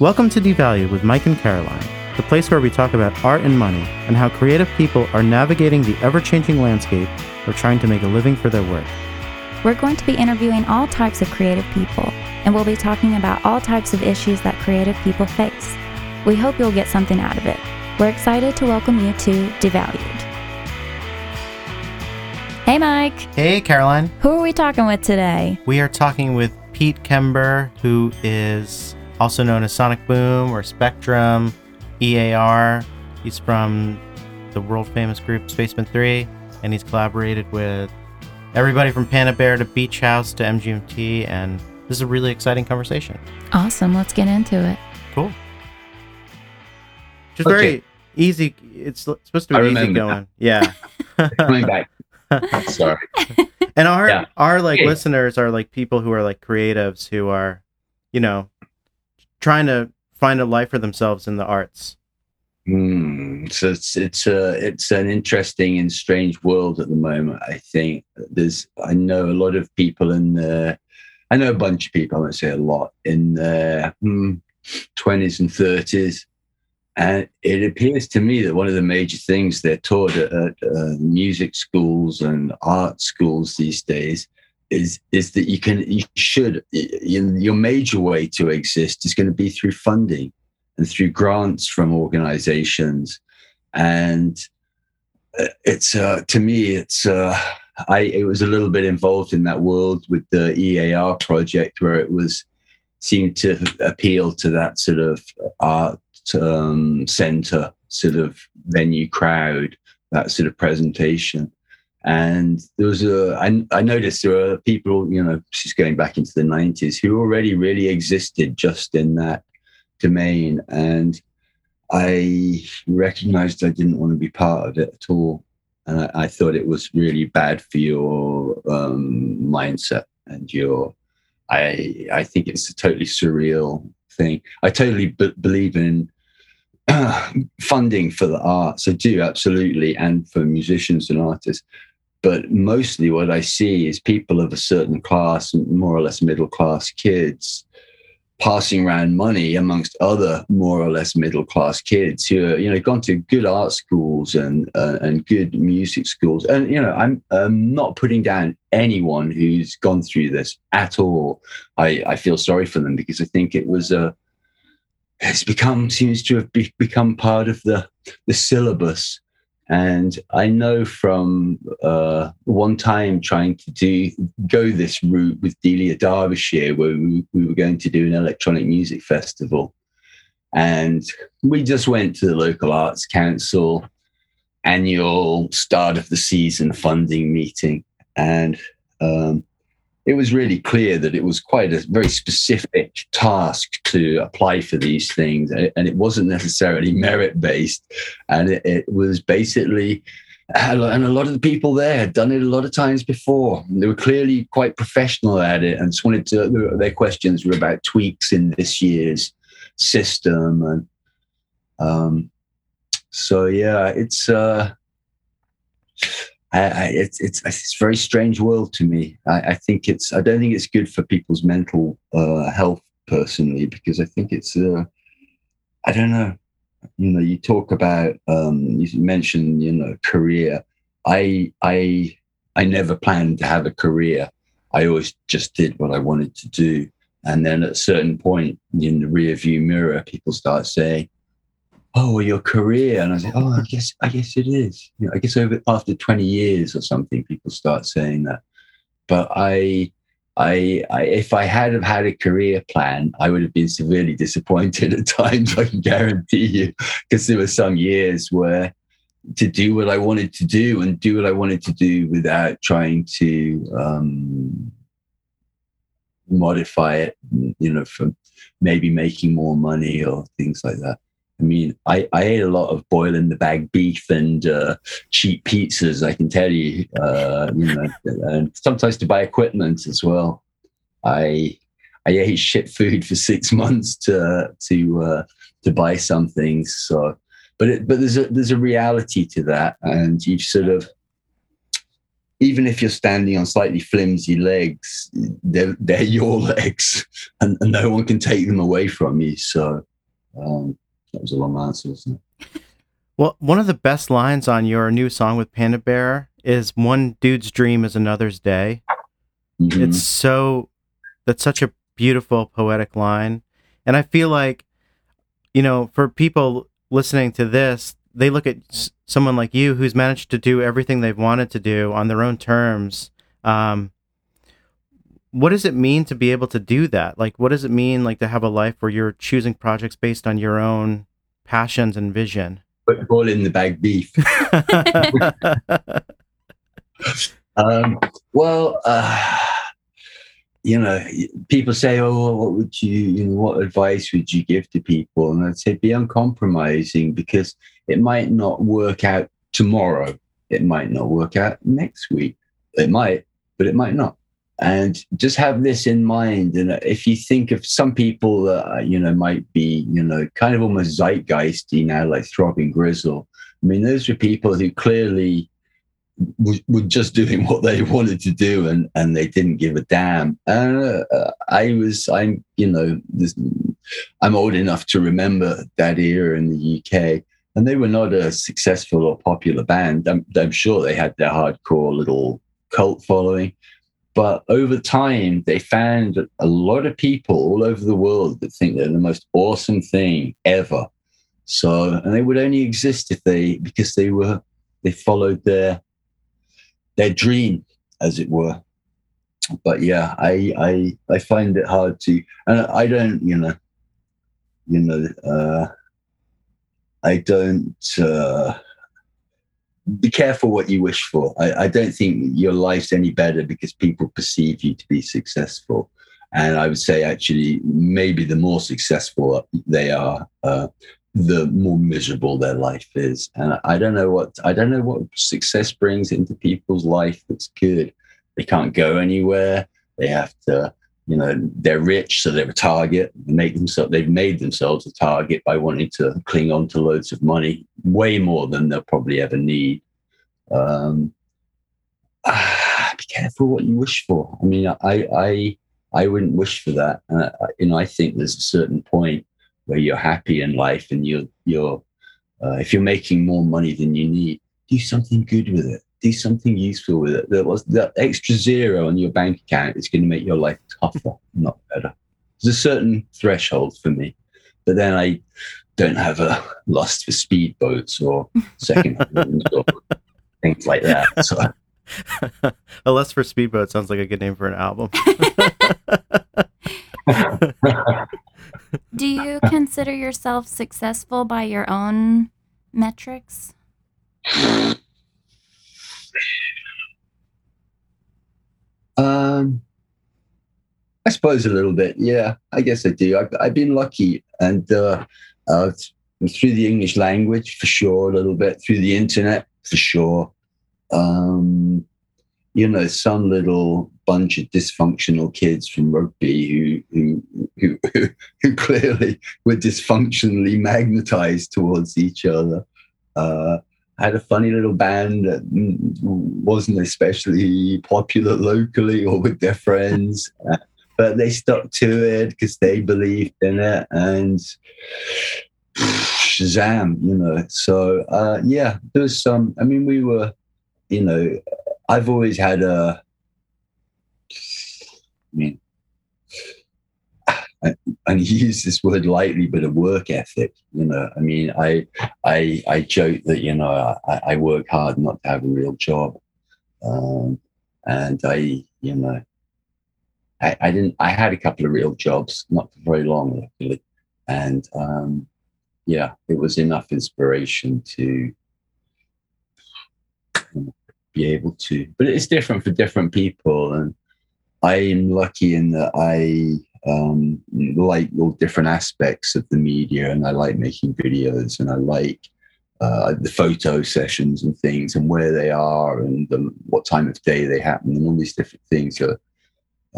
Welcome to Devalued with Mike and Caroline, the place where we talk about art and money and how creative people are navigating the ever changing landscape of trying to make a living for their work. We're going to be interviewing all types of creative people, and we'll be talking about all types of issues that creative people face. We hope you'll get something out of it. We're excited to welcome you to Devalued. Hey, Mike. Hey, Caroline. Who are we talking with today? We are talking with Pete Kember, who is also known as Sonic Boom or Spectrum, EAR. He's from the world famous group Spacemen 3, and he's collaborated with everybody from Panda Bear to Beach House to MGMT, and this is a really exciting conversation. Awesome. Let's get into it. Cool. Just Okay. very easy. It's supposed to be easy remember going. Yeah. Coming back. Sorry. and our Yeah. our like Okay. listeners are like people who are like creatives who are, you know, trying to find a life for themselves in the arts. Hmm. So it's it's a it's an interesting and strange world at the moment. I think there's I know a lot of people in the I know a bunch of people. I won't say a lot in their twenties and thirties, and it appears to me that one of the major things they're taught at, at uh, music schools and art schools these days is is that you can you should you, your major way to exist is going to be through funding and through grants from organizations. And uh, it's uh, to me it's uh, i it was a little bit involved in that world with the ear project where it was seemed to appeal to that sort of art um, center sort of venue crowd that sort of presentation and there was a I, I noticed there are people you know she's going back into the 90s who already really existed just in that domain. And i recognized i didn't want to be part of it at all. And i, I thought it was really bad for your um, mindset and your i i think it's a totally surreal thing. I totally b- believe in funding for the arts. I do absolutely and for musicians and artists but mostly what I see is people of a certain class, more or less middle class kids, passing around money amongst other more or less middle class kids who are, you know, gone to good art schools and uh, and good music schools. And you know, I'm um, not putting down anyone who's gone through this at all. I, I feel sorry for them because I think it was a it's become seems to have be, become part of the the syllabus and I know from uh, one time trying to do go this route with Delia Derbyshire, where we, we were going to do an electronic music festival, and we just went to the local arts council annual start of the season funding meeting, and um, it was really clear that it was quite a very specific task to apply for these things, and it wasn't necessarily merit based, and it, it was basically. And a lot of the people there had done it a lot of times before. They were clearly quite professional at it, and just wanted to. Their questions were about tweaks in this year's system, and um, so yeah, it's uh, I, I, it's it's it's a very strange world to me. I, I think it's I don't think it's good for people's mental uh, health personally because I think it's uh, I don't know. You know, you talk about um, you mentioned you know career. I I I never planned to have a career. I always just did what I wanted to do, and then at a certain point in the rear view mirror, people start saying, oh well, your career. And i said, oh i guess i guess it is. You know, i guess over after 20 years or something people start saying that. But i I, I if i had have had a career plan i would have been severely disappointed at times i can guarantee you because there were some years where to do what i wanted to do and do what i wanted to do without trying to um, modify it you know from maybe making more money or things like that I mean, I, I ate a lot of boil in the bag beef and uh, cheap pizzas. I can tell you, uh, you know, and sometimes to buy equipment as well. I I ate shit food for six months to to uh, to buy some things. So, but it, but there's a there's a reality to that, and you sort of even if you're standing on slightly flimsy legs, they're they're your legs, and, and no one can take them away from you. So Um, that was a long answer, wasn't it? Well, one of the best lines on your new song with Panda Bear is "One dude's dream is another's day." Mhm. It's so that's such a beautiful poetic line, and I feel like you know for people listening to this, they look at s- someone like you who's managed to do everything they've wanted to do on their own terms. Um, what does it mean to be able to do that? Like, what does it mean like to have a life where you're choosing projects based on your own passions and vision? Put all in the bag beef. Um, well, uh, you know, people say, "Oh, what would you, you know, what advice would you give to people?" And I'd say, be uncompromising because it might not work out tomorrow. It might not work out next week. It might, but it might not. And just have this in mind. And if you think of some people that uh, you know might be, you know, kind of almost zeitgeisty now, like Throbbing Gristle. I mean, those were people who clearly were, were just doing what they wanted to do and and they didn't give a damn and uh, i was i'm you know this, i'm old enough to remember that era in the uk and they were not a successful or popular band i'm, I'm sure they had their hardcore little cult following but over time they found a lot of people all over the world that think they're the most awesome thing ever so and they would only exist if they because they were they followed their their dream, as it were. But yeah, I I I find it hard to, and I don't, you know, you know, uh, I don't. Uh, be careful what you wish for. I, I don't think your life's any better because people perceive you to be successful. And I would say, actually, maybe the more successful they are, uh, the more miserable their life is. And I don't know what I don't know what success brings into people's life that's good. They can't go anywhere. They have to, you know, they're rich, so they're a target. They make themselves they've made themselves a target by wanting to cling on to loads of money, way more than they'll probably ever need. Um, ah, be careful what you wish for. I mean, I I I wouldn't wish for that. Uh, you know, I think there's a certain point where you're happy in life and you're you're uh, if you're making more money than you need, do something good with it. Do something useful with it. That was that extra zero on your bank account is going to make your life tougher, not better. There's a certain threshold for me, but then I don't have a lust for speedboats or second hands or things like that. So a lust for speedboat sounds like a good name for an album. Do you consider yourself successful by your own metrics? Um, I suppose a little bit. Yeah, I guess I do. I've, I've been lucky, and uh, uh, through the English language for sure, a little bit through the internet for sure. Um, you know, some little bunch of dysfunctional kids from rugby who who who, who clearly were dysfunctionally magnetized towards each other. Uh, had a funny little band that wasn't especially popular locally or with their friends, uh, but they stuck to it because they believed in it and Shazam, you know. So uh, yeah, there was some. I mean, we were, you know, I've always had a. I mean, I, and use this word lightly, but a work ethic. You know, I mean, I I I joke that you know I, I work hard not to have a real job, um, and I you know I, I didn't I had a couple of real jobs, not for very long luckily, and um, yeah, it was enough inspiration to be able to. But it's different for different people, and I'm lucky in that I um, like all different aspects of the media, and I like making videos, and I like uh, the photo sessions and things, and where they are, and the, what time of day they happen, and all these different things are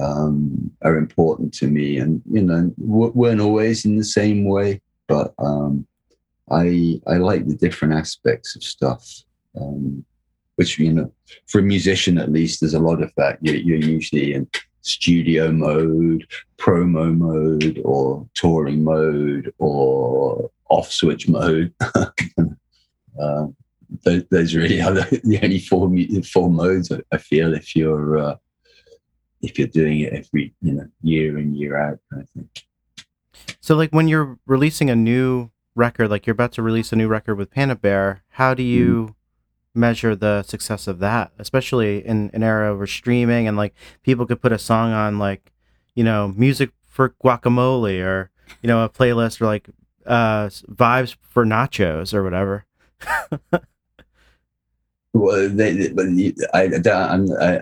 um, are important to me, and you know weren't always in the same way, but um, I I like the different aspects of stuff. Um, which you know, for a musician at least, there's a lot of that. You're, you're usually in studio mode, promo mode, or touring mode, or off switch mode. uh, those, those, really are the, only four four modes I feel if you're uh, if you're doing it every you know year in year out. I think. So, like when you're releasing a new record, like you're about to release a new record with Panda Bear, how do you mm. Measure the success of that? Especially in an era where streaming and like people could put a song on like, you know, music for guacamole or you know a playlist or like uh vibes for nachos or whatever. Well, they, but I,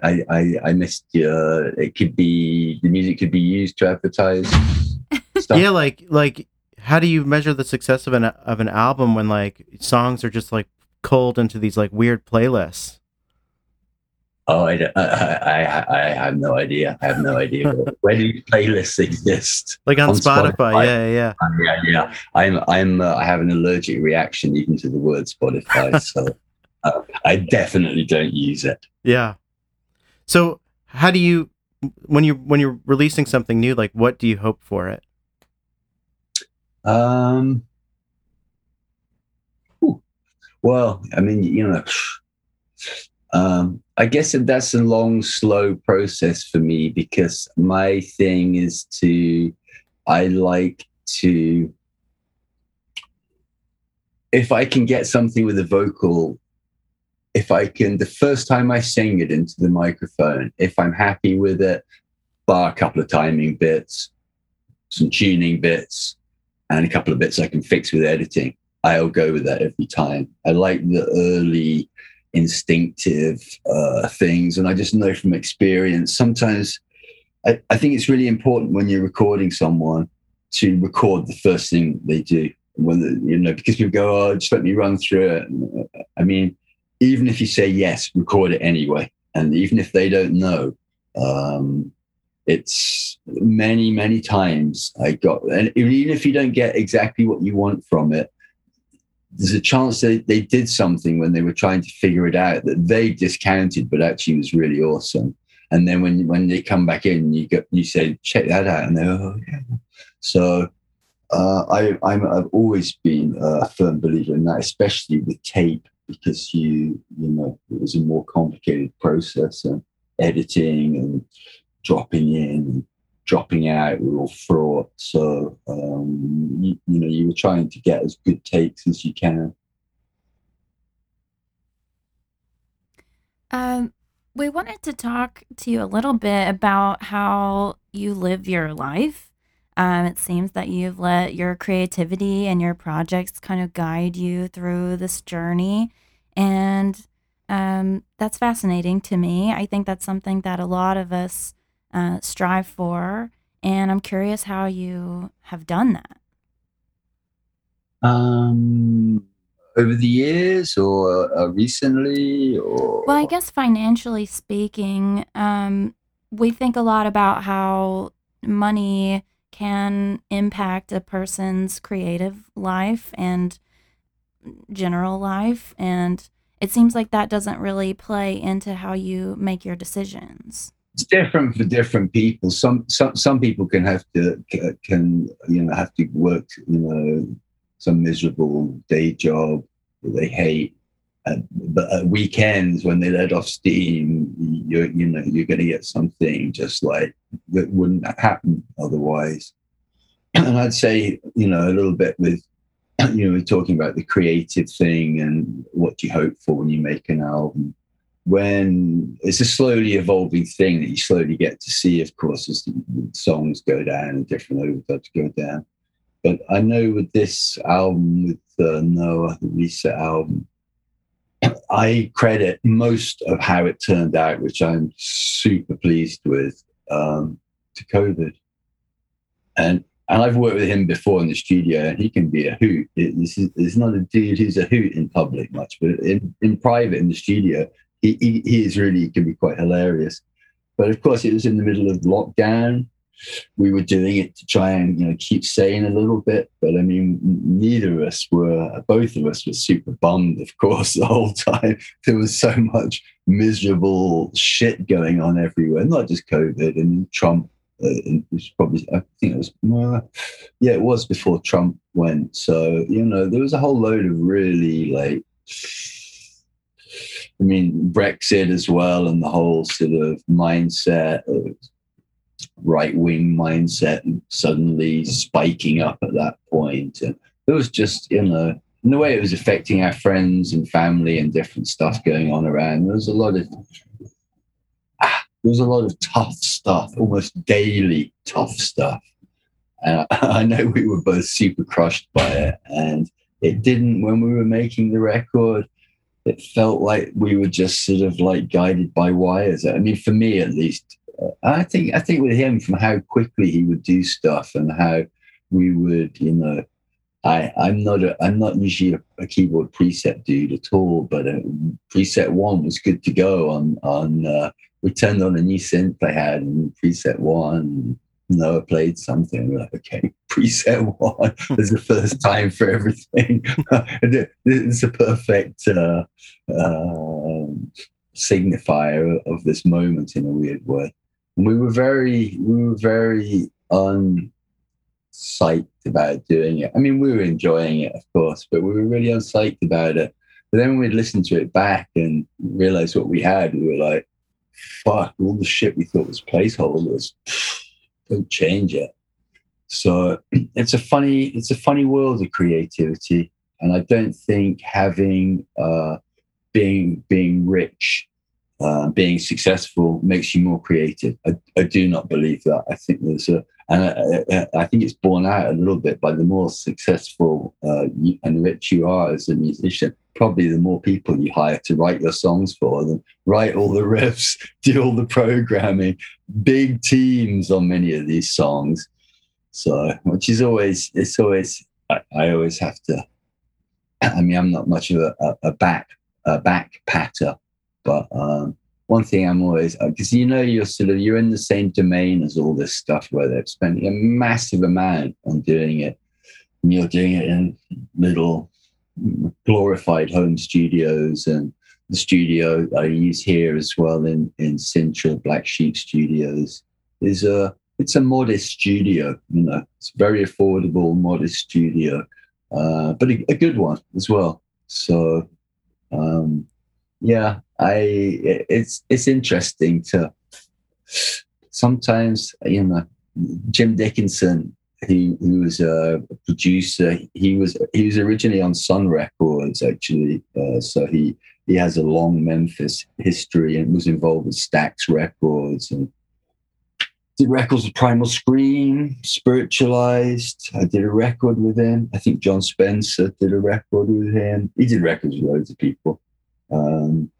I, I, I missed. Uh, it could be the music could be used to advertise. Stuff. Yeah, like like how do you measure the success of an of an album when like songs are just like cold into these like weird playlists? Oh, I, I, I, I have no idea. I have no idea. Where do playlists exist? Like on, on Spotify. Spotify. Yeah, yeah, uh, yeah, yeah. I'm, I'm, uh, I have an allergic reaction even to the word Spotify. so uh, I definitely don't use it. Yeah. So, how do you, when you when you're releasing something new, like what do you hope for it? Um. Well, I mean, you know, um, I guess that's a long, slow process for me because my thing is to, I like to, if I can get something with a vocal, if I can, the first time I sing it into the microphone, if I'm happy with it, bar a couple of timing bits, some tuning bits, and a couple of bits I can fix with editing. I'll go with that every time. I like the early instinctive uh, things, and I just know from experience. Sometimes I, I think it's really important when you're recording someone to record the first thing they do. When you know, because people go, "Oh, just let me run through it." I mean, even if you say yes, record it anyway, and even if they don't know, um, it's many many times i got and even if you don't get exactly what you want from it there's a chance that they did something when they were trying to figure it out that they discounted but actually was really awesome. And then when when they come back in you get you say check that out. And they oh yeah. So uh, I, I'm, I've always been a firm believer in that, especially with tape, because you, you know, it was a more complicated process and editing and dropping in, dropping out were all fraught. So um, you, you know you were trying to get as good takes as you can. Um, we wanted to talk to you a little bit about how you live your life. Um, it seems that you've let your creativity and your projects kind of guide you through this journey. And um, that's fascinating to me. I think that's something that a lot of us uh, strive for. And I'm curious how you have done that. Um, over the years or uh, recently or well i guess financially speaking um, we think a lot about how money can impact a person's creative life and general life and it seems like that doesn't really play into how you make your decisions it's different for different people. Some some some people can have to can you know have to work you know some miserable day job that they hate. Uh, but at weekends when they let off steam, you you know you're going to get something just like that wouldn't happen otherwise. And I'd say you know a little bit with you know we're talking about the creative thing and what you hope for when you make an album when it's a slowly evolving thing that you slowly get to see, of course, as the songs go down and different overdubs go down. But I know with this album, with uh, Noah, the Reset album, I credit most of how it turned out, which I'm super pleased with, um, to COVID. And and I've worked with him before in the studio, and he can be a hoot. It, this is, it's not a dude who's a hoot in public much, but in, in private in the studio, he, he, he is really can be quite hilarious. But of course, it was in the middle of lockdown, we were doing it to try and you know keep sane a little bit. But I mean, neither of us were, both of us were super bummed, of course, the whole time. There was so much miserable shit going on everywhere, not just COVID and Trump. Uh, it was probably, I think it was, uh, yeah, it was before Trump went. So, you know, there was a whole load of really like, I mean, Brexit as well, and the whole sort of mindset of right wing mindset suddenly spiking up at that point. And it was just, you know, in the way it was affecting our friends and family and different stuff going on around. There was a lot of ah, there was a lot of tough stuff, almost daily tough stuff. And I know we were both super crushed by it. And it didn't when we were making the record, it felt like we were just sort of like guided by wires. I mean, for me at least, I think I think with him from how quickly he would do stuff and how we would, you know, I I'm not a I'm not usually a, a keyboard preset dude at all, but uh, preset one was good to go on on. Uh, we turned on a new synth I had and preset one. Noah played something. We're like, okay, preset one is the first time for everything. it's a perfect uh, uh, signifier of this moment in a weird way we were very we were very unpsyched about doing it. I mean, we were enjoying it, of course, but we were really unpsyched about it. But then we'd listen to it back and realize what we had, we were like, fuck, all the shit we thought was placeholders, don't change it. So it's a funny, it's a funny world of creativity. And I don't think having uh being being rich uh, being successful makes you more creative. I, I, do not believe that. I think there's a, and I, I, think it's borne out a little bit by the more successful uh, and rich you are as a musician, probably the more people you hire to write your songs for them, write all the riffs, do all the programming, big teams on many of these songs. So, which is always, it's always, I, I always have to, I mean, I'm not much of a, a, a back, a back patter but um, one thing I'm always because uh, you know you're sort of you're in the same domain as all this stuff where they're spending a massive amount on doing it, and you're doing it in little glorified home studios and the studio I use here as well in in Sintra Black Sheep Studios is a it's a modest studio, you know, it's very affordable, modest studio, uh, but a, a, good one as well. So, um, yeah, I it's it's interesting to sometimes you know Jim Dickinson he, he was a producer he was he was originally on Sun Records actually uh, so he he has a long Memphis history and was involved with Stax Records and did records with Primal Scream, Spiritualized. I did a record with him. I think Jon Spencer did a record with him. He did records with loads of people. Um,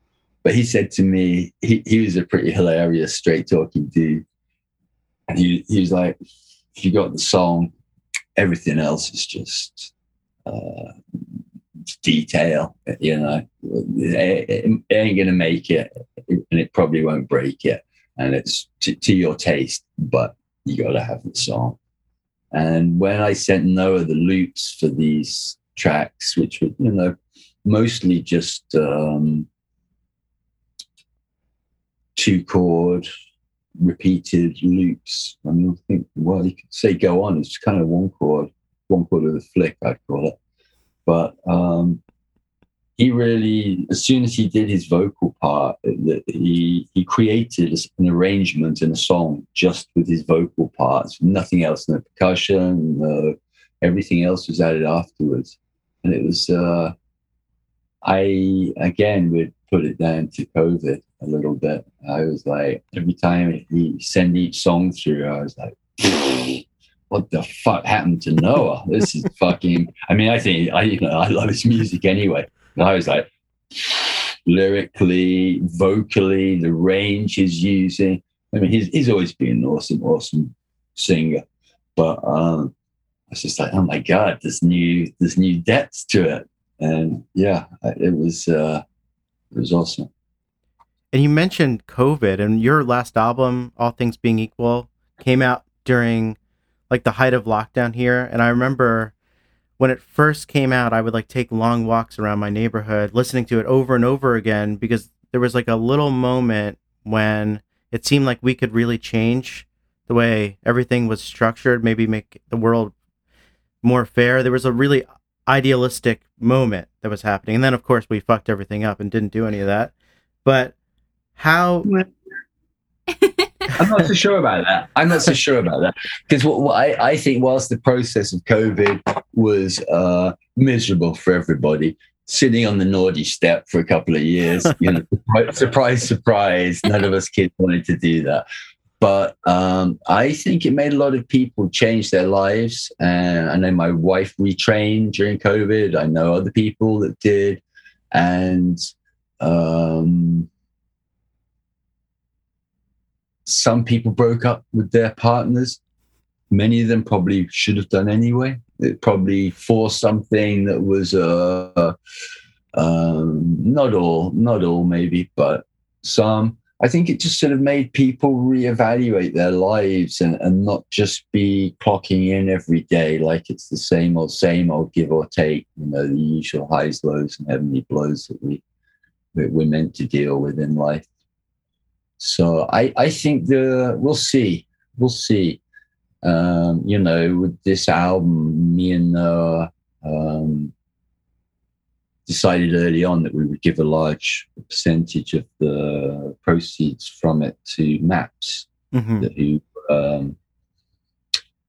but he said to me, he, he was a pretty hilarious, straight talking dude. And he, he was like, if you got the song, everything else is just uh, detail, you know, it, it, it ain't going to make it and it probably won't break it. And it's to, to your taste, but you got to have the song. And when I sent Noah the loops for these tracks, which were, you know, mostly just um, two chord repeated loops. I mean, I think, well, you could say go on. It's kind of one chord, one chord of the flick, I'd call it. But um, he really, as soon as he did his vocal part, he he created an arrangement in a song just with his vocal parts, nothing else, no percussion, everything else was added afterwards, and it was. Uh, I again would put it down to COVID a little bit. I was like, every time he send each song through, I was like, what the fuck happened to Noah? This is fucking. I mean, I think I you know I love his music anyway. And I was like, lyrically, vocally, the range he's using. I mean, he's he's always been an awesome, awesome singer, but um, I was just like, oh my god, there's new there's new depths to it and yeah, it was uh, it was awesome. And you mentioned COVID, and your last album, All Things Being Equal, came out during like the height of lockdown here, and I remember when it first came out, I would like take long walks around my neighborhood, listening to it over and over again because there was like a little moment when it seemed like we could really change the way everything was structured, maybe make the world more fair. There was a really idealistic moment that was happening. And then, of course, we fucked everything up and didn't do any of that. But how. I'm not so sure about that. I'm not so sure about that because what, what, I, I think, whilst the process of COVID was uh, miserable for everybody, sitting on the naughty step for a couple of years, you know, surprise, surprise, none of us kids wanted to do that. But um, I think it made a lot of people change their lives. And I know my wife retrained during COVID. I know other people that did. And um, some people broke up with their partners. Many of them probably should have done anyway. It probably forced something that was uh, um, not all, not all maybe, but some. I think it just sort of made people reevaluate their lives and, and not just be clocking in every day like it's the same old, same old, give or take, you know, the usual highs, lows, and heavenly blows that we we're meant to deal with in life. So I, I think the we'll see, we'll see. Um, you know, with this album, me and Noah um, decided early on that we would give a large percentage of the proceeds from it to MAPS, mm-hmm. who um,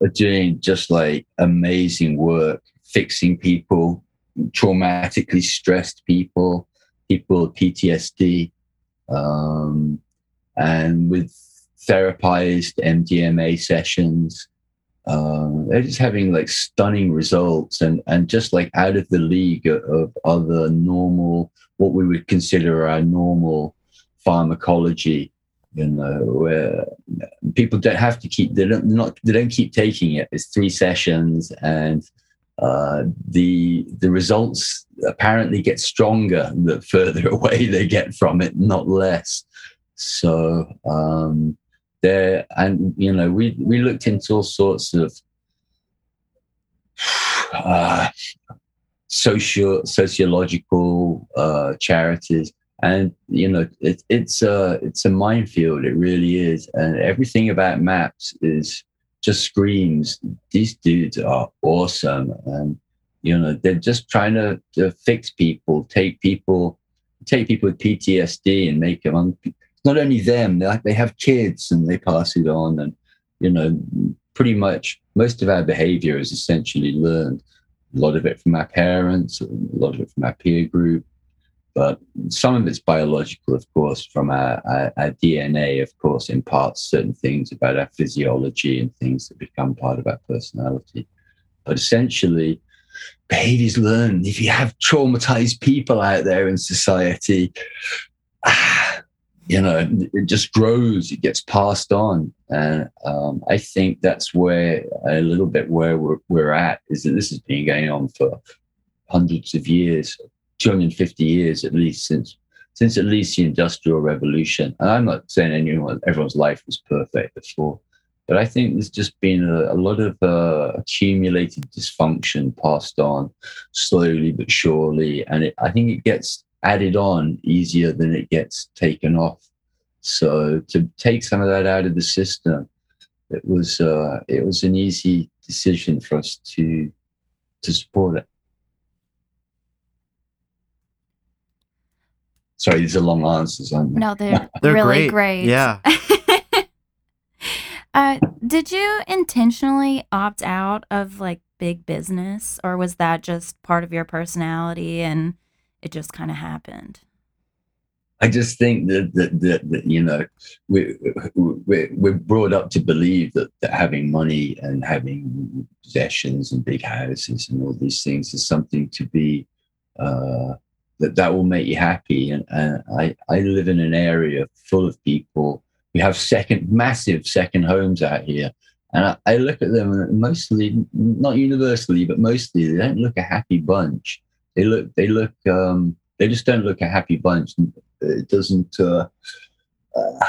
are doing just like amazing work, fixing people, traumatically stressed people, people with PTSD, um, and with therapized MDMA sessions um, they're just having like stunning results and and just like out of the league of, other normal what we would consider our normal pharmacology you know where people don't have to keep they don't not they don't keep taking it. It's three sessions and uh, the the results apparently get stronger the further away they get from it not less. So um, there and you know we we looked into all sorts of uh, social sociological uh, charities. And you know it, it's a it's a minefield it really is. And everything about MAPS is just screams these dudes are awesome. And you know they're just trying to, to fix people take people take people with ptsd and make them not only them, they, they have kids and they pass it on. And, you know, pretty much most of our behavior is essentially learned. A lot of it from our parents, a lot of it from our peer group, but some of it's biological, of course, from our, our, our, DNA, of course, imparts certain things about our physiology and things that become part of our personality. But essentially, behaviors learned. If you have traumatized people out there in society, ah, you know, it just grows, it gets passed on. And um, I think that's where a little bit where we're, we're at is that this has been going on for hundreds of years, 250 years at least since since at least the industrial revolution. And I'm not saying anyone everyone's life was perfect before, but I think there's just been a, a lot of uh, accumulated dysfunction passed on slowly but surely, and it, I think it gets added on easier than it gets taken off. So to take some of that out of the system, it was uh, it was an easy decision for us to to support it. Sorry, these are long answers. Aren't they? No, they're, they're really great. great. Yeah. uh, did you intentionally opt out of like big business, or was that just part of your personality and it just kind of happened. I just think that that, that, that you know we we're, we're brought up to believe that, that having money and having possessions and big houses and all these things is something to be uh, that that will make you happy. And, and I I live in an area full of people. We have second massive second homes out here, and I, I look at them and mostly not universally, but mostly they don't look a happy bunch they look they look um, they just don't look a happy bunch. It doesn't. Uh, uh,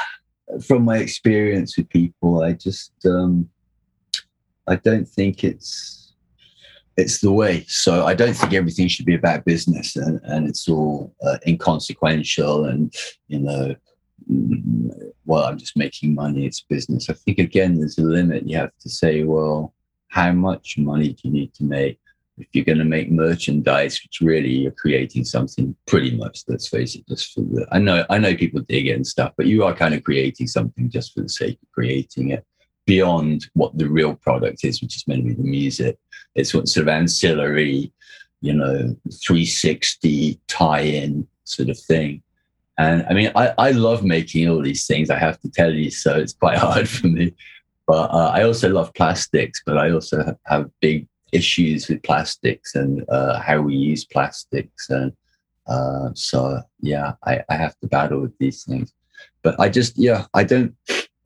from my experience with people, I just um, I don't think it's it's the way. So I don't think everything should be about business and, and it's all uh, inconsequential and you know well i'm just making money it's business i think again there's a limit you have to say well how much money do you need to make if you're going to make merchandise, it's really you're creating something pretty much, let's face it, just for the, I know, I know people dig it and stuff, but you are kind of creating something just for the sake of creating it beyond what the real product is, which is mainly the music. It's what sort of ancillary, you know, 360 tie in sort of thing. And I mean, I, I love making all these things, I have to tell you. So it's quite hard for me. But uh, I also love plastics, but I also have, have big issues with plastics and uh, how we use plastics. And uh, so, yeah, I, I have to battle with these things. But I just, yeah, I don't,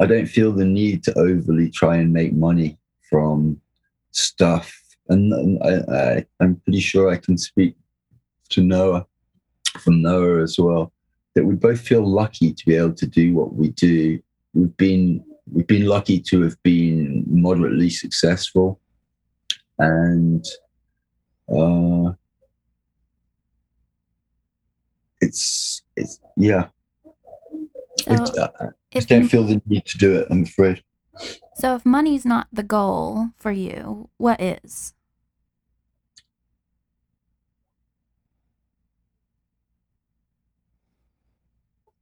I don't feel the need to overly try and make money from stuff. And, and I, I, I'm pretty sure I can speak to Noah from Noah as well that we both feel lucky to be able to do what we do. We've been we've been lucky to have been moderately successful and uh, it's it's yeah. So it, uh, I just don't feel the need to do it. I'm afraid. So, if money's not the goal for you, what is?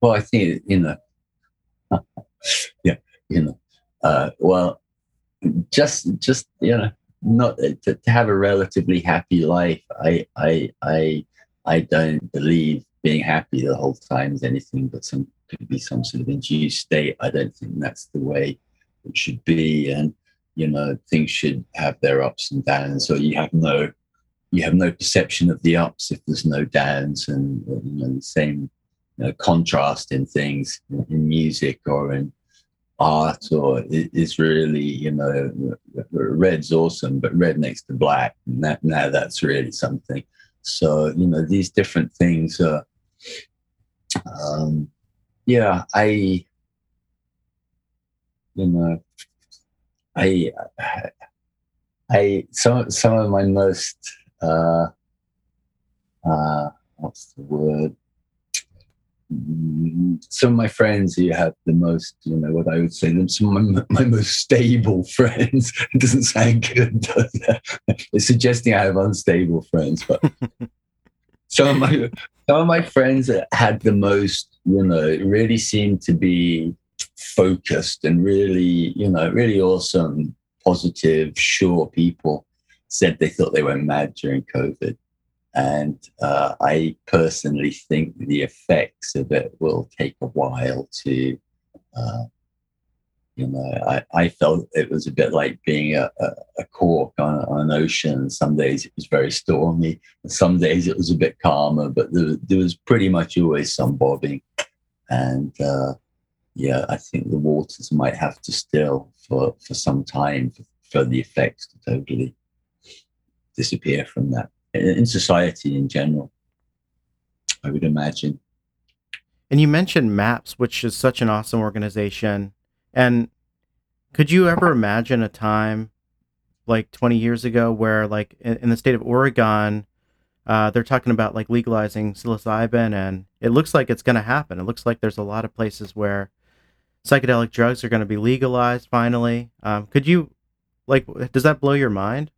Well, I think you know. yeah, you know. Uh, well, just just you know, not uh, to, to have a relatively happy life. I I I I don't believe being happy the whole time is anything but some could be some sort of induced state. I don't think that's the way it should be, and you know things should have their ups and downs. So you have no you have no perception of the ups if there's no downs, and you know the same you know, contrast in things in music or in art or is really, you know, red's awesome, but red next to black, now, now that's really something. So, you know, these different things are, um, yeah, I, you know, I, I, some, some of my most, uh, uh, what's the word? Some of my friends who have the most, you know, what I would say, them some of my, my most stable friends. it doesn't sound good, does it? Uh, it's suggesting I have unstable friends, but some of my some of my friends that had the most, you know, really seemed to be focused and really, you know, really awesome, positive, sure people said they thought they were mad during COVID. And uh, I personally think the effects of it will take a while to, uh, you know, I, I felt it was a bit like being a, a, a cork on, on, an ocean. Some days it was very stormy, some days it was a bit calmer, but there, there was pretty much always some bobbing. And uh, yeah, I think the waters might have to still for, for some time for, for the effects to totally disappear from that in society in general. I would imagine. And you mentioned MAPS, which is such an awesome organization. And could you ever imagine a time like 20 years ago where, like, in, the state of Oregon, uh, they're talking about like legalizing psilocybin, and it looks like it's going to happen. It looks like there's a lot of places where psychedelic drugs are going to be legalized finally. Um, could you, like, does that blow your mind?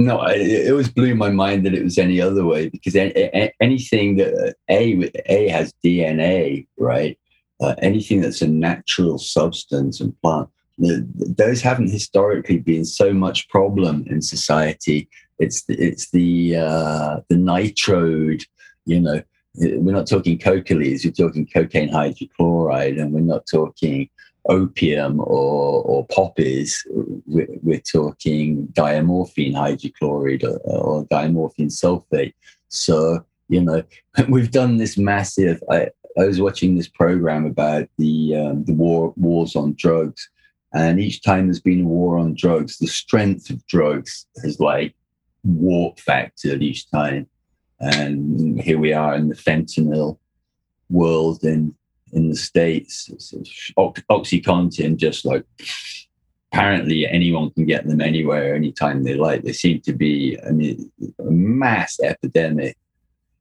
No, it was blew my mind that it was any other way because anything that a a has DNA, right? Uh, anything that's a natural substance and plant, those haven't historically been so much problem in society. It's the, it's the uh, the nitrode, you know. We're not talking coca leaves. We're talking cocaine hydrochloride, and we're not talking opium or, or poppies, we're, we're talking diamorphine hydrochloride or, or diamorphine sulfate. So, you know, we've done this massive. I, I was watching this program about the um, the war wars on drugs, and each time there's been a war on drugs, the strength of drugs has like warp factored each time. And here we are in the fentanyl world, and in the states, OxyContin just like apparently anyone can get them anywhere, anytime they like. They seem to be, I mean, a mass epidemic.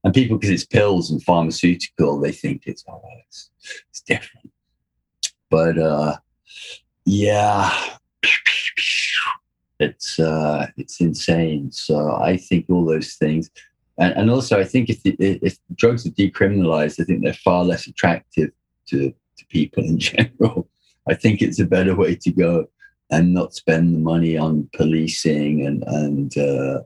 And people, because it's pills and pharmaceutical, they think it's, oh, it's, it's different. But uh, yeah, it's uh, it's insane. So I think all those things, and, and also I think if the, if drugs are decriminalized, I think they're far less attractive to to people in general. I think it's a better way to go and not spend the money on policing and and uh,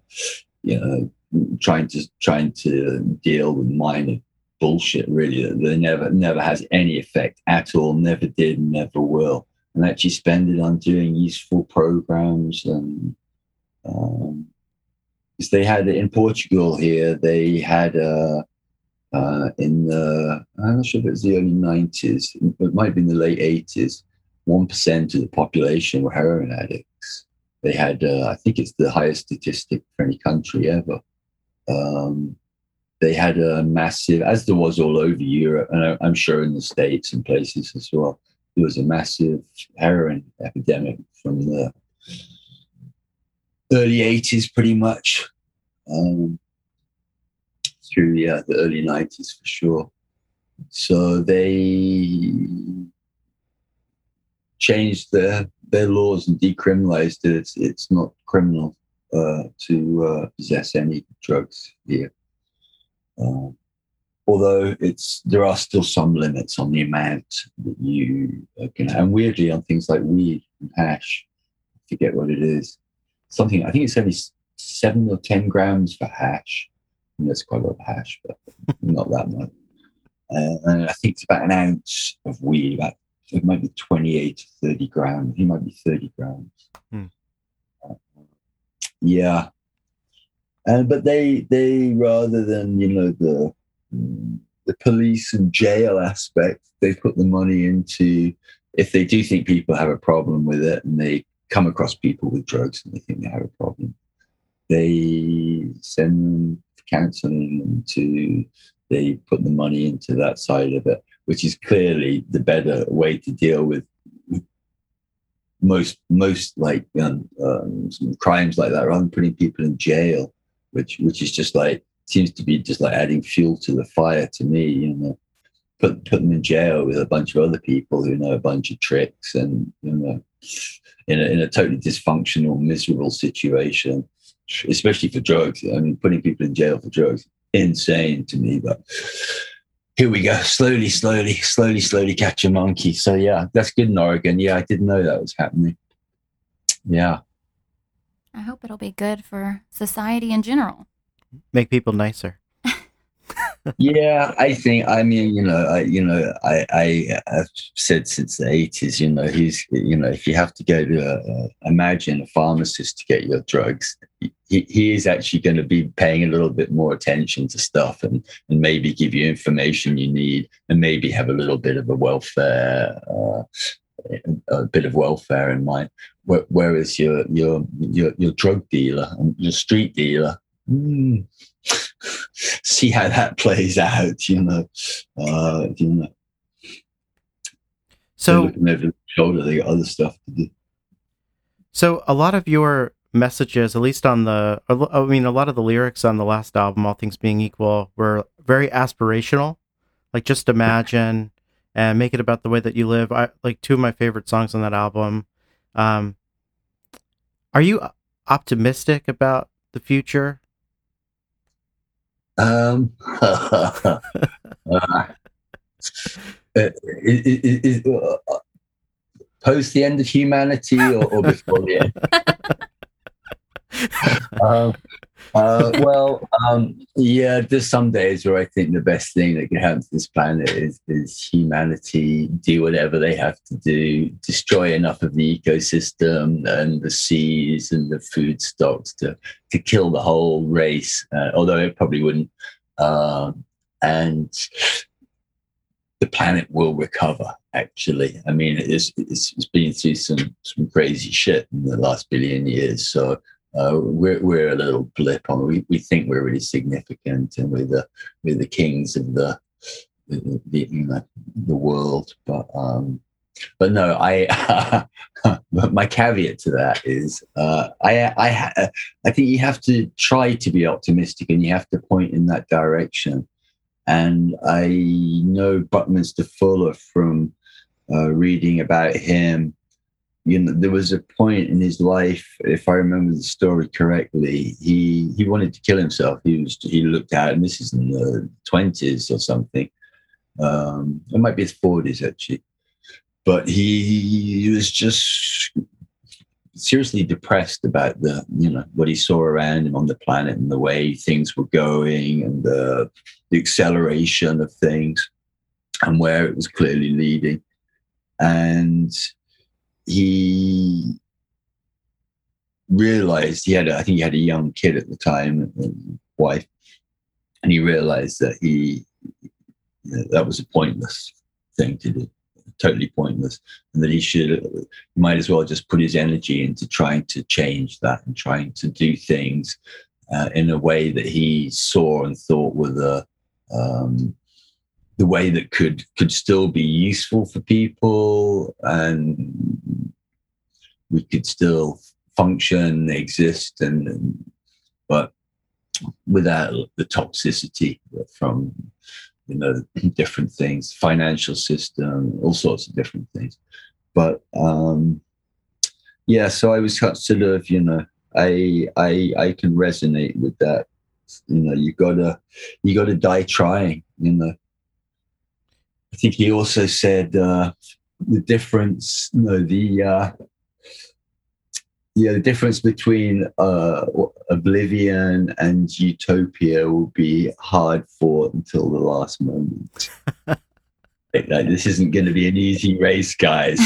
you know trying to trying to deal with minor bullshit really. That never never has any effect at all never did never will. And actually spend it on doing useful programs and um, they had it in Portugal here. They had a uh, in the I'm not sure if it was the early 90s, it might have been the late 80s. One percent of the population were heroin addicts. They had, uh, I think it's the highest statistic for any country ever. Um, they had a massive, as there was all over Europe, and I'm sure in the States and places as well, there was a massive heroin epidemic from the early 80s, pretty much. Um, through yeah, the early 90s for sure. So they changed their their laws and decriminalized it. It's, it's not criminal uh, to uh, possess any drugs here. Uh, although it's there are still some limits on the amount that you can have. and weirdly on things like weed and hash I forget what it is something i think it's only seven or ten grams for hash that's quite a lot of hash but not that much. Uh, and i think it's about an ounce of weed about it might be 28 to 30 grams. He might be 30 grams. Uh, yeah. And but they they rather than you know the the police and jail aspect, they put the money into if they do think people have a problem with it and they come across people with drugs and they think they have a problem, they send them counseling and to they put the money into that side of it, which is clearly the better way to deal with most most like um, um, crimes like that rather than putting people in jail, which which is just like seems to be just like adding fuel to the fire to me. You know, put put them in jail with a bunch of other people who know a bunch of tricks and you know, in a, in a totally dysfunctional, miserable situation, especially for drugs. I mean, putting people in jail for drugs insane to me, but. Here we go. Slowly, slowly, slowly, slowly catch a monkey. So yeah, that's good in Oregon. Yeah, I didn't know that was happening. Yeah. I hope it'll be good for society in general make people nicer. Yeah, I think. I mean, you know, I, you know, I, I, have said since the eighties, you know, he's, you know, if you have to go to a, imagine a pharmacist to get your drugs, he, he is actually going to be paying a little bit more attention to stuff and and maybe give you information you need and maybe have a little bit of a welfare. Uh, a bit of welfare in mind. Whereas your your your your drug dealer, your street dealer, mm, see how that plays out, you know. Uh, you know. So over the shoulder, they got other stuff to do. So a lot of your messages, at least on the, I mean, a lot of the lyrics on the last album, All Things Being Equal, were very aspirational. Like just imagine and make it about the way that you live. I like two of my favorite songs on that album. Um, are you optimistic about the future um, uh, uh, post the end of humanity or, or before the end? um, uh, well, um, yeah, there's some days where I think the best thing that can happen to this planet is, is humanity do whatever they have to do, destroy enough of the ecosystem and the seas and the food stocks to, to kill the whole race, uh, although it probably wouldn't. Um, and the planet will recover, actually. I mean, it's, it's, it's been through some, some crazy shit in the last billion years. So uh, we're, we're a little blip on. We, we think we're really significant, and we're the we're the kings of the the, the the world. But um, but no, I. but my caveat to that is, uh, I, I, I think you have to try to be optimistic, and you have to point in that direction. And I know Buckminster Fuller from uh, reading about him. You know, there was a point in his life, if I remember the story correctly, he he wanted to kill himself. He was he looked out, and this is in the twenties or something. Um, it might be his forties actually, but he, he was just seriously depressed about the you know what he saw around him on the planet and the way things were going and the, the acceleration of things and where it was clearly leading and he realized he had I think he had a young kid at the time and wife and he realized that he you know, that was a pointless thing to do totally pointless and that he should might as well just put his energy into trying to change that and trying to do things uh, in a way that he saw and thought were the um, the way that could could still be useful for people and we could still function exist and, and but without the toxicity from you know different things financial system all sorts of different things. But um yeah so i was sort of you know i i i can resonate with that. You know you gotta you gotta die trying you know. I think he also said uh the difference you know the uh yeah, the difference between uh, oblivion and utopia will be hard fought until the last moment. like, this isn't going to be an easy race, guys.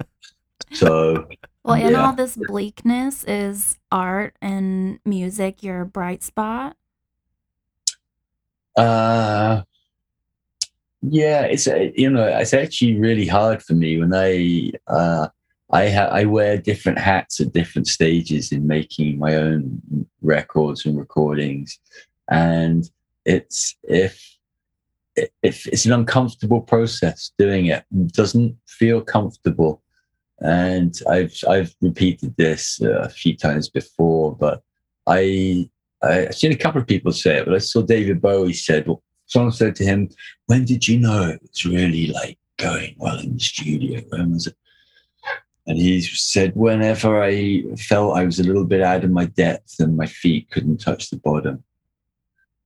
so, well, in all this bleakness, is art and music your bright spot? Uh, yeah, it's you know it's actually really hard for me when I uh, I ha- I wear different hats at different stages in making my own records and recordings, and it's if if it's an uncomfortable process doing it, it doesn't feel comfortable, and I've I've repeated this a few times before, but I I've seen a couple of people say it, but I saw David Bowie said, well, someone said to him, "When did you know it was really like going well in the studio? When was it?" And he said, whenever I felt I was a little bit out of my depth and my feet couldn't touch the bottom.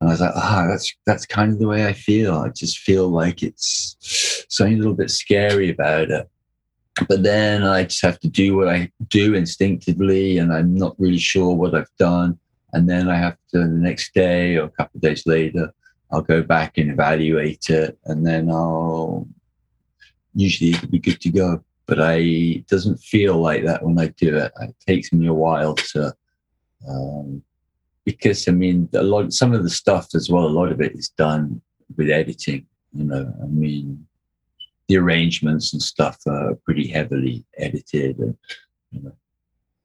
And I was like, ah, that's that's kind of the way I feel. I just feel like it's something a little bit scary about it. But then I just have to do what I do instinctively, and I'm not really sure what I've done. And then I have to the next day or a couple of days later, I'll go back and evaluate it, and then I'll usually be good to go but I it doesn't feel like that when I do it. It takes me a while to, um, because I mean, a lot, some of the stuff as well, a lot of it is done with editing. You know, I mean, the arrangements and stuff are pretty heavily edited, and you know,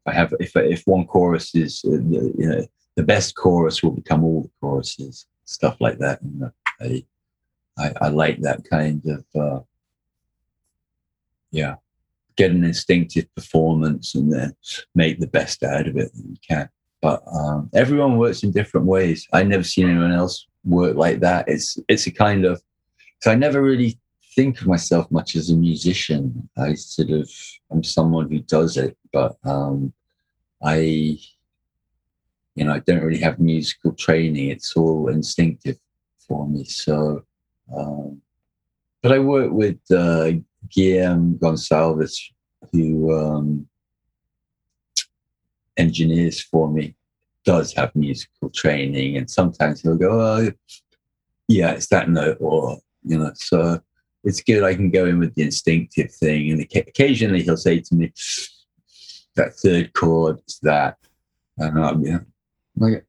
I have if if one chorus is uh, you know the best chorus will become all the choruses, stuff like that. You know, I I, I like that kind of. Uh, yeah get an instinctive performance and then make the best out of it that you can. But um, everyone works in different ways. I never seen anyone else work like that. It's it's a kind of so I never really think of myself much as a musician. I sort of I'm someone who does it, but um, I you know I don't really have musical training. It's all instinctive for me. So, um, but I work with uh, Guillem Gonsalves, who um, engineers for me, does have musical training, and sometimes he'll go, "Oh, yeah, it's that note," or you know, so it's good. I can go in with the instinctive thing, and occasionally he'll say to me, "That third chord is that," and I'm yeah, like,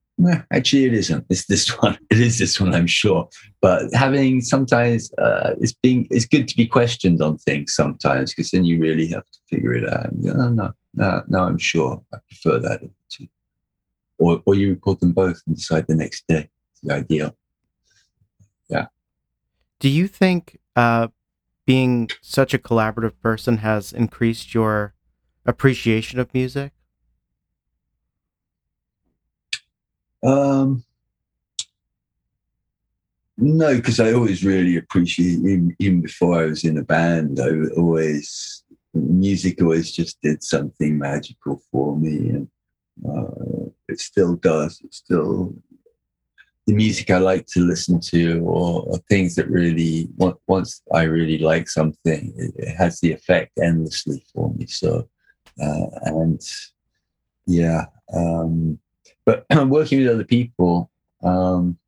actually, it isn't. It's this one. It is this one, I'm sure. But having sometimes uh, it's being it's good to be questioned on things sometimes because then you really have to figure it out. No, no, no, no. I'm sure I prefer that too. Or or you record them both and decide the next day. It's the ideal. Yeah. Do you think uh, being such a collaborative person has increased your appreciation of music? Um, no, because I always really appreciate even, even before I was in a band. I always music always just did something magical for me, and uh, it still does. It still the music I like to listen to, or, or, things that really once I really like something, it, it has the effect endlessly for me. So, uh, and yeah, um, but working with other people. Um,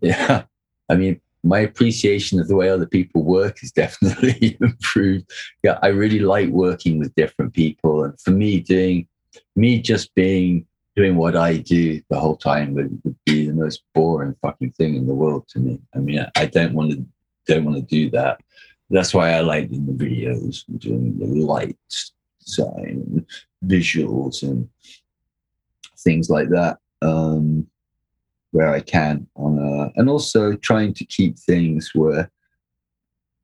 yeah, I mean, my appreciation of the way other people work has definitely improved. Yeah, I really like working with different people, and for me, doing me just being doing what I do the whole time would, would be the most boring fucking thing in the world to me. I mean, I, I don't want to don't want to do that. That's why I like doing the videos, and doing the lights, design, and visuals, and things like that. Um, where I can on a, and also trying to keep things where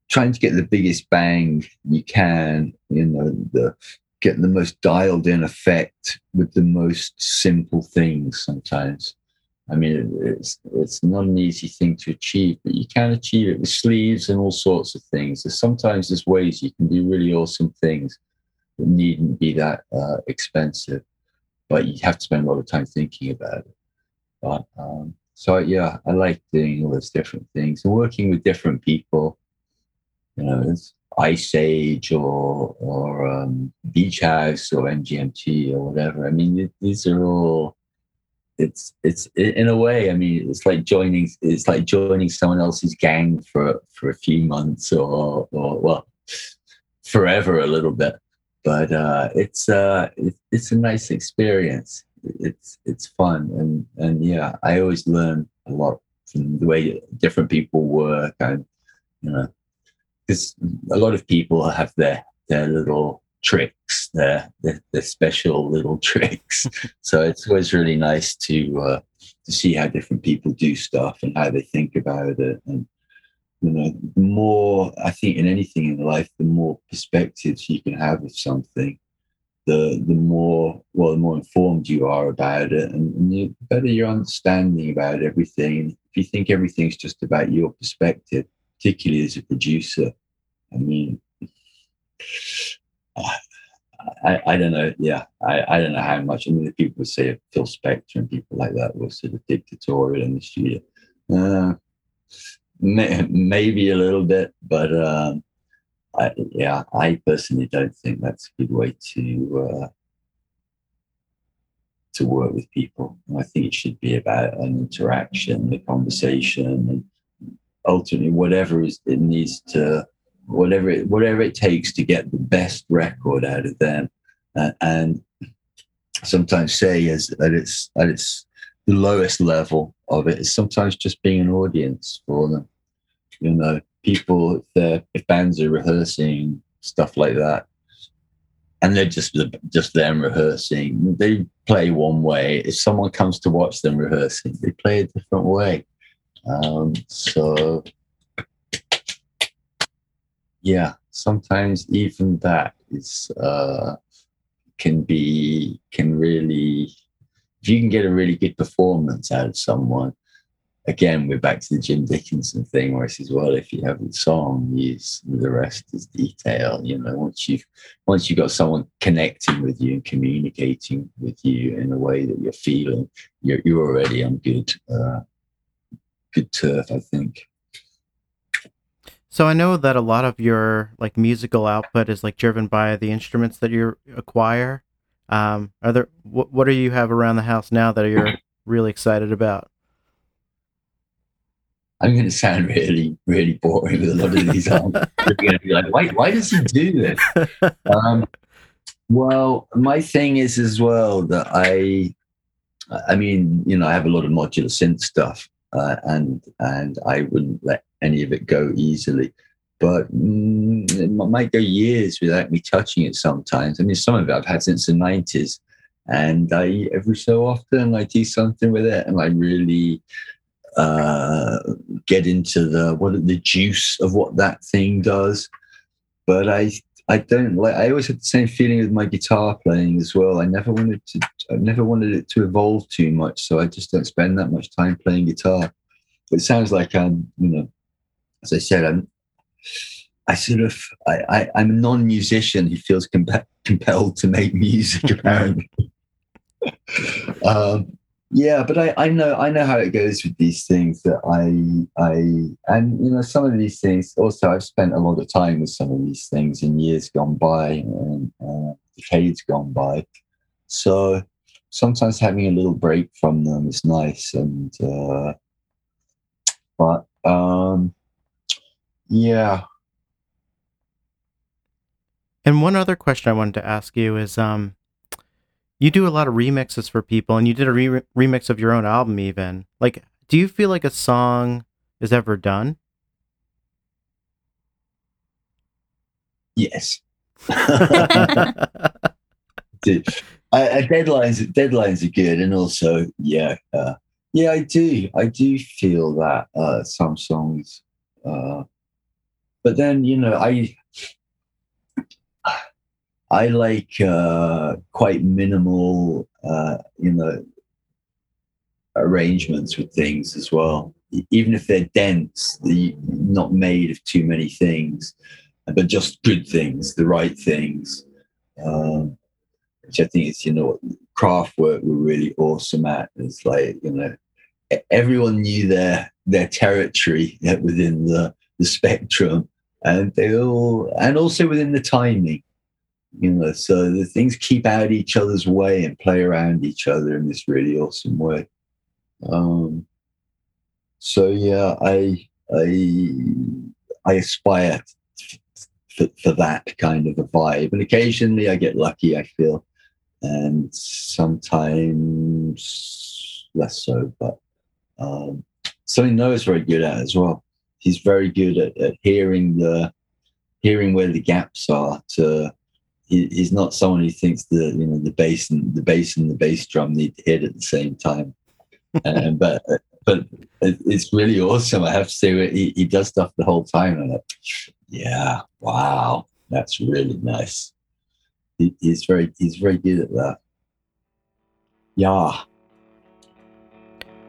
trying to get the biggest bang you can, you know, the getting the most dialed in effect with the most simple things sometimes. I mean, it's it's not an easy thing to achieve, but you can achieve it with sleeves and all sorts of things. There's sometimes there's ways you can do really awesome things needn't be that uh, expensive, but you have to spend a lot of time thinking about it. But um, so yeah, I like doing all those different things and working with different people. You know, it's Iceage or or um, Beach House or MGMT or whatever. I mean, these are all. It's it's in a way. I mean, it's like joining. It's like joining someone else's gang for for a few months or or well, forever a little bit. But uh, it's uh, it, it's a nice experience. It's it's fun. And and yeah, I always learn a lot from the way different people work. And you know because a lot of people have their their little tricks, their their, their special little tricks. so it's always really nice to uh, to see how different people do stuff and how they think about it and you know the more i think in anything in life the more perspectives you can have of something the the more well the more informed you are about it and, and the better your understanding about everything if you think everything's just about your perspective particularly as a producer i mean I, I don't know. Yeah, I, I don't know how much. I mean, the people would say Phil Spector and people like that were sort of dictatorial in the studio. Uh, maybe a little bit, but um, I, yeah, I personally don't think that's a good way to uh, to work with people. I think it should be about an interaction, a conversation, and ultimately whatever it needs to, whatever it, whatever it takes to get the best record out of them, uh, and sometimes say as at its at its the lowest level of it is sometimes just being an audience for them. You know, people if, they're, if bands are rehearsing stuff like that. And they're just just them rehearsing. They play one way. If someone comes to watch them rehearsing they play a different way. Um, so yeah sometimes even that is uh, can be can really if you can get a really good performance out of someone again, we're back to the Jim Dickinson thing where he says, well, if you have the song, use the rest is detail. You know, once you've once you've got someone connecting with you and communicating with you in a way that you're feeling, you're you're already on good uh, good turf, I think. So I know that a lot of your like musical output is like driven by the instruments that you acquire. Um, are there what what do you have around the house now that you're really excited about? I'm going to sound really, really boring with a lot of these. They're going to be like, why, why does he do this? Um, well, my thing is as well that I, I mean, you know, I have a lot of modular synth stuff, uh, and and I wouldn't let any of it go easily. But mm, it might go years without me touching it. Sometimes, I mean, some of it I've had since the '90s, and I every so often I do something with it, and I really uh, get into the what the juice of what that thing does. But I I don't like. I always had the same feeling with my guitar playing as well. I never wanted to. I never wanted it to evolve too much, so I just don't spend that much time playing guitar. It sounds like I'm, you know, as I said, I'm. I sort of. I, I am a non-musician who feels comp- compelled to make music. Apparently. um, yeah, but I, I know I know how it goes with these things that I I and you know some of these things also I've spent a lot of time with some of these things in years gone by and uh, decades gone by. So sometimes having a little break from them is nice and uh, but um yeah. And one other question I wanted to ask you is um you do a lot of remixes for people and you did a re- remix of your own album even. Like do you feel like a song is ever done? Yes. Deadlines deadlines are good and also yeah uh, yeah i do. I do feel that uh, some songs uh, but then you know i I like uh, quite minimal, uh, you know, arrangements with things as well. Even if they're dense, the not made of too many things, but just good things, the right things. Um, which I think is, you know, Kraftwerk were really awesome at. It's like, you know, everyone knew their their territory within the the spectrum, and they all, and also within the timing you know so the things keep out each other's way and play around each other in this really awesome way. Um so yeah i i i aspire for, for that kind of a vibe. And occasionally i get lucky i feel. And sometimes less so but um something noah's very good at as well he's very good at, at hearing the hearing where the gaps are to he, he's not someone who thinks the you know the bass and the bass and the bass drum need to hit at the same time. um, but but it's really awesome. I have to say, he, he does stuff the whole time. And I'm like, yeah, wow, that's really nice. He, he's very he's very good at that. Yeah.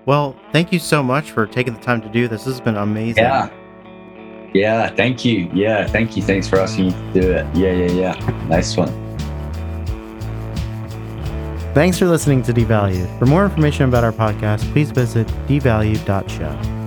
Well, thank you so much for taking the time to do this. This has been amazing. Yeah. Yeah, thank you. Yeah, thank you. Thanks for asking me to do it. Yeah, yeah, yeah. Nice one. Thanks for listening to Devalued. For more information about our podcast, please visit devalued.show.